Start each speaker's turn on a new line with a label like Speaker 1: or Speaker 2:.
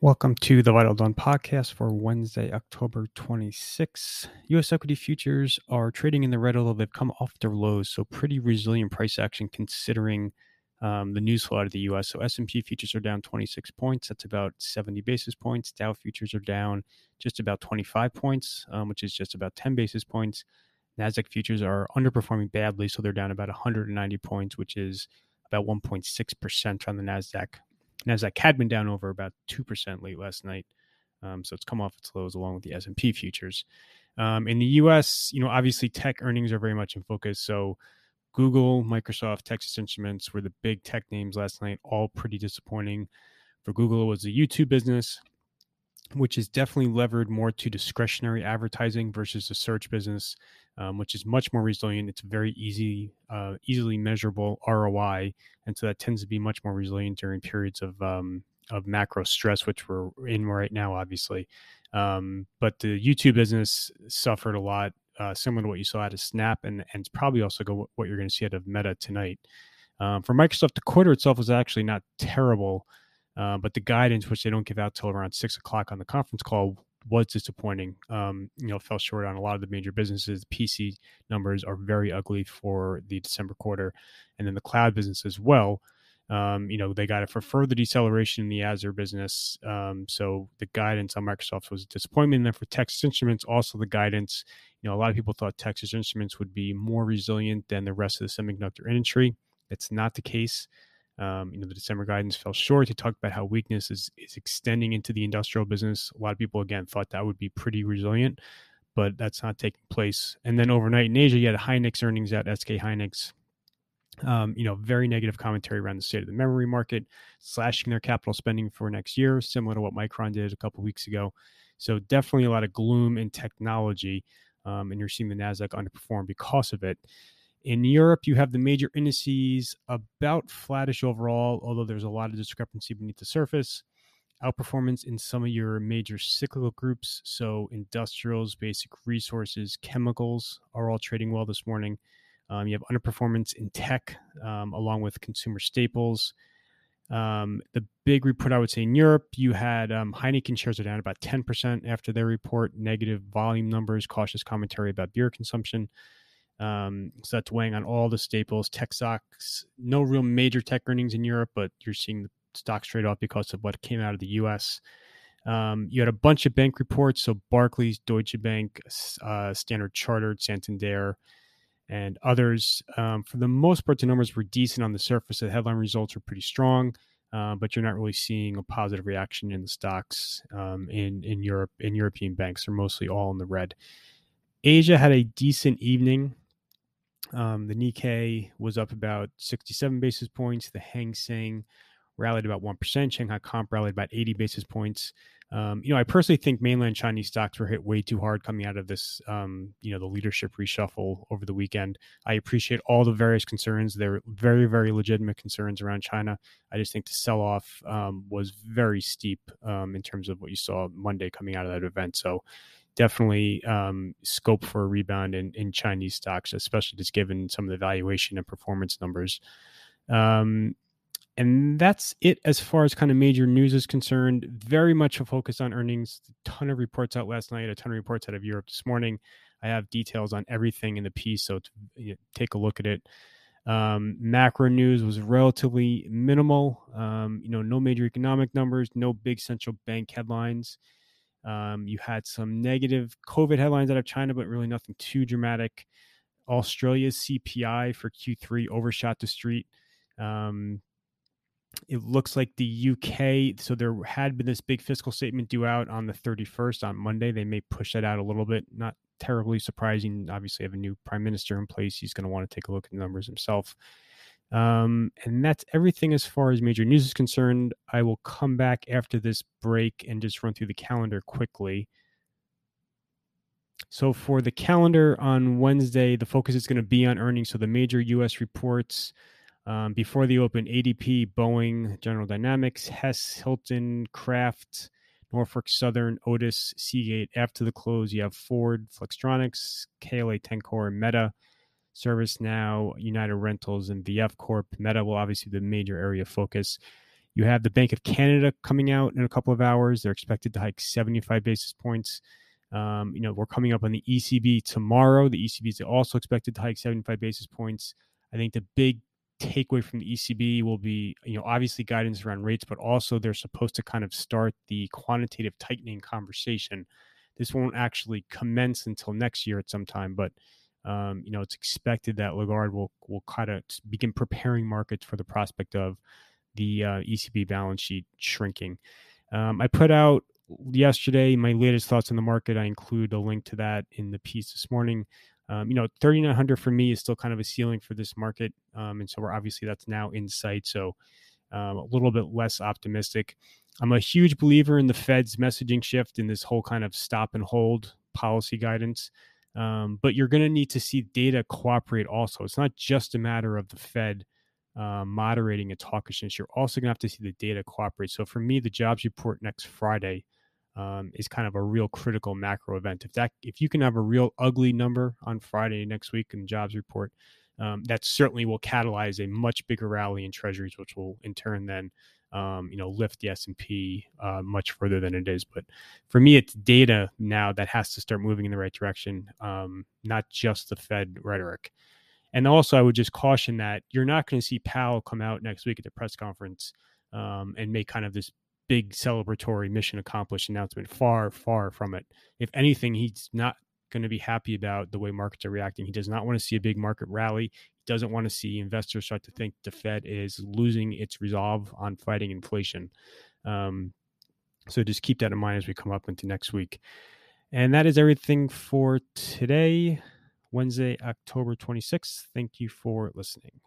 Speaker 1: Welcome to the Vital Dawn podcast for Wednesday, October 26. U.S. equity futures are trading in the red, although they've come off their lows, so pretty resilient price action considering um, the news flow out of the U.S. So S&P futures are down 26 points. That's about 70 basis points. Dow futures are down just about 25 points, um, which is just about 10 basis points. Nasdaq futures are underperforming badly, so they're down about 190 points, which is about 1.6% on the Nasdaq Nasdaq had been down over about two percent late last night, um, so it's come off its lows along with the S and P futures. Um, in the U.S., you know, obviously tech earnings are very much in focus. So Google, Microsoft, Texas Instruments were the big tech names last night, all pretty disappointing. For Google, it was the YouTube business, which is definitely levered more to discretionary advertising versus the search business um, which is much more resilient. It's very easy, uh, easily measurable ROI, and so that tends to be much more resilient during periods of um, of macro stress, which we're in right now, obviously. Um, but the YouTube business suffered a lot, uh, similar to what you saw out of Snap, and and probably also go, what you're going to see out of Meta tonight. Um, for Microsoft, the quarter itself was actually not terrible. Uh, but the guidance, which they don't give out till around six o'clock on the conference call, was disappointing. Um, you know, fell short on a lot of the major businesses. PC numbers are very ugly for the December quarter, and then the cloud business as well. Um, you know, they got it for further deceleration in the Azure business. Um, so the guidance on Microsoft was a disappointment. And then for Texas Instruments, also the guidance. You know, a lot of people thought Texas Instruments would be more resilient than the rest of the semiconductor industry. That's not the case. Um, you know, the December guidance fell short. He talked about how weakness is, is extending into the industrial business. A lot of people, again, thought that would be pretty resilient, but that's not taking place. And then overnight in Asia, you had Hynix earnings at SK Hynix. Um, you know, very negative commentary around the state of the memory market, slashing their capital spending for next year, similar to what Micron did a couple weeks ago. So definitely a lot of gloom in technology, um, and you're seeing the Nasdaq underperform because of it. In Europe, you have the major indices about flattish overall, although there's a lot of discrepancy beneath the surface. Outperformance in some of your major cyclical groups, so industrials, basic resources, chemicals, are all trading well this morning. Um, you have underperformance in tech, um, along with consumer staples. Um, the big report, I would say, in Europe, you had um, Heineken shares are down about 10% after their report, negative volume numbers, cautious commentary about beer consumption. Um, so that's weighing on all the staples. Tech stocks, no real major tech earnings in Europe, but you're seeing the stocks trade off because of what came out of the U.S. Um, you had a bunch of bank reports, so Barclays, Deutsche Bank, uh, Standard Chartered, Santander, and others. Um, for the most part, the numbers were decent on the surface. The headline results were pretty strong, uh, but you're not really seeing a positive reaction in the stocks um, in in Europe. In European banks, they're mostly all in the red. Asia had a decent evening. Um, the Nikkei was up about 67 basis points. The Hang Seng rallied about 1%. Shanghai Comp rallied about 80 basis points. Um, you know, I personally think mainland Chinese stocks were hit way too hard coming out of this, um, you know, the leadership reshuffle over the weekend. I appreciate all the various concerns. They're very, very legitimate concerns around China. I just think the sell off um, was very steep um, in terms of what you saw Monday coming out of that event. So, definitely um, scope for a rebound in, in Chinese stocks, especially just given some of the valuation and performance numbers. Um, and that's it as far as kind of major news is concerned. Very much a focus on earnings. A ton of reports out last night, a ton of reports out of Europe this morning. I have details on everything in the piece, so to, you know, take a look at it. Um, macro news was relatively minimal. Um, you know, no major economic numbers, no big central bank headlines. Um, you had some negative COVID headlines out of China, but really nothing too dramatic. Australia's CPI for Q3 overshot the street. Um, it looks like the UK, so there had been this big fiscal statement due out on the 31st on Monday. They may push that out a little bit. Not terribly surprising. Obviously, have a new prime minister in place. He's going to want to take a look at the numbers himself. Um, and that's everything as far as major news is concerned. I will come back after this break and just run through the calendar quickly. So, for the calendar on Wednesday, the focus is going to be on earnings. So, the major U.S. reports um, before the open ADP, Boeing, General Dynamics, Hess, Hilton, Kraft, Norfolk Southern, Otis, Seagate. After the close, you have Ford, Flextronics, KLA Tencor, Meta, ServiceNow, United Rentals, and VF Corp. Meta will obviously be the major area of focus. You have the Bank of Canada coming out in a couple of hours. They're expected to hike 75 basis points. Um, you know, we're coming up on the ECB tomorrow. The ECB is also expected to hike 75 basis points. I think the big takeaway from the ECB will be, you know, obviously guidance around rates, but also they're supposed to kind of start the quantitative tightening conversation. This won't actually commence until next year at some time, but um, you know, it's expected that Lagarde will will kind of begin preparing markets for the prospect of the uh, ECB balance sheet shrinking. Um, I put out yesterday my latest thoughts on the market. I include a link to that in the piece this morning. Um, you know, 3,900 for me is still kind of a ceiling for this market. Um, and so we're obviously that's now in sight. So um, a little bit less optimistic. I'm a huge believer in the Fed's messaging shift in this whole kind of stop and hold policy guidance. Um, but you're going to need to see data cooperate also. It's not just a matter of the Fed uh, moderating its hawkishness. You're also going to have to see the data cooperate. So for me, the jobs report next Friday um, is kind of a real critical macro event. If that if you can have a real ugly number on Friday next week in jobs report, um, that certainly will catalyze a much bigger rally in treasuries, which will in turn then um, you know lift the s&p uh, much further than it is but for me it's data now that has to start moving in the right direction um, not just the fed rhetoric and also i would just caution that you're not going to see powell come out next week at the press conference um, and make kind of this big celebratory mission accomplished announcement far far from it if anything he's not going to be happy about the way markets are reacting. He does not want to see a big market rally. Doesn't want to see investors start to think the Fed is losing its resolve on fighting inflation. Um, so just keep that in mind as we come up into next week. And that is everything for today, Wednesday, October 26th. Thank you for listening.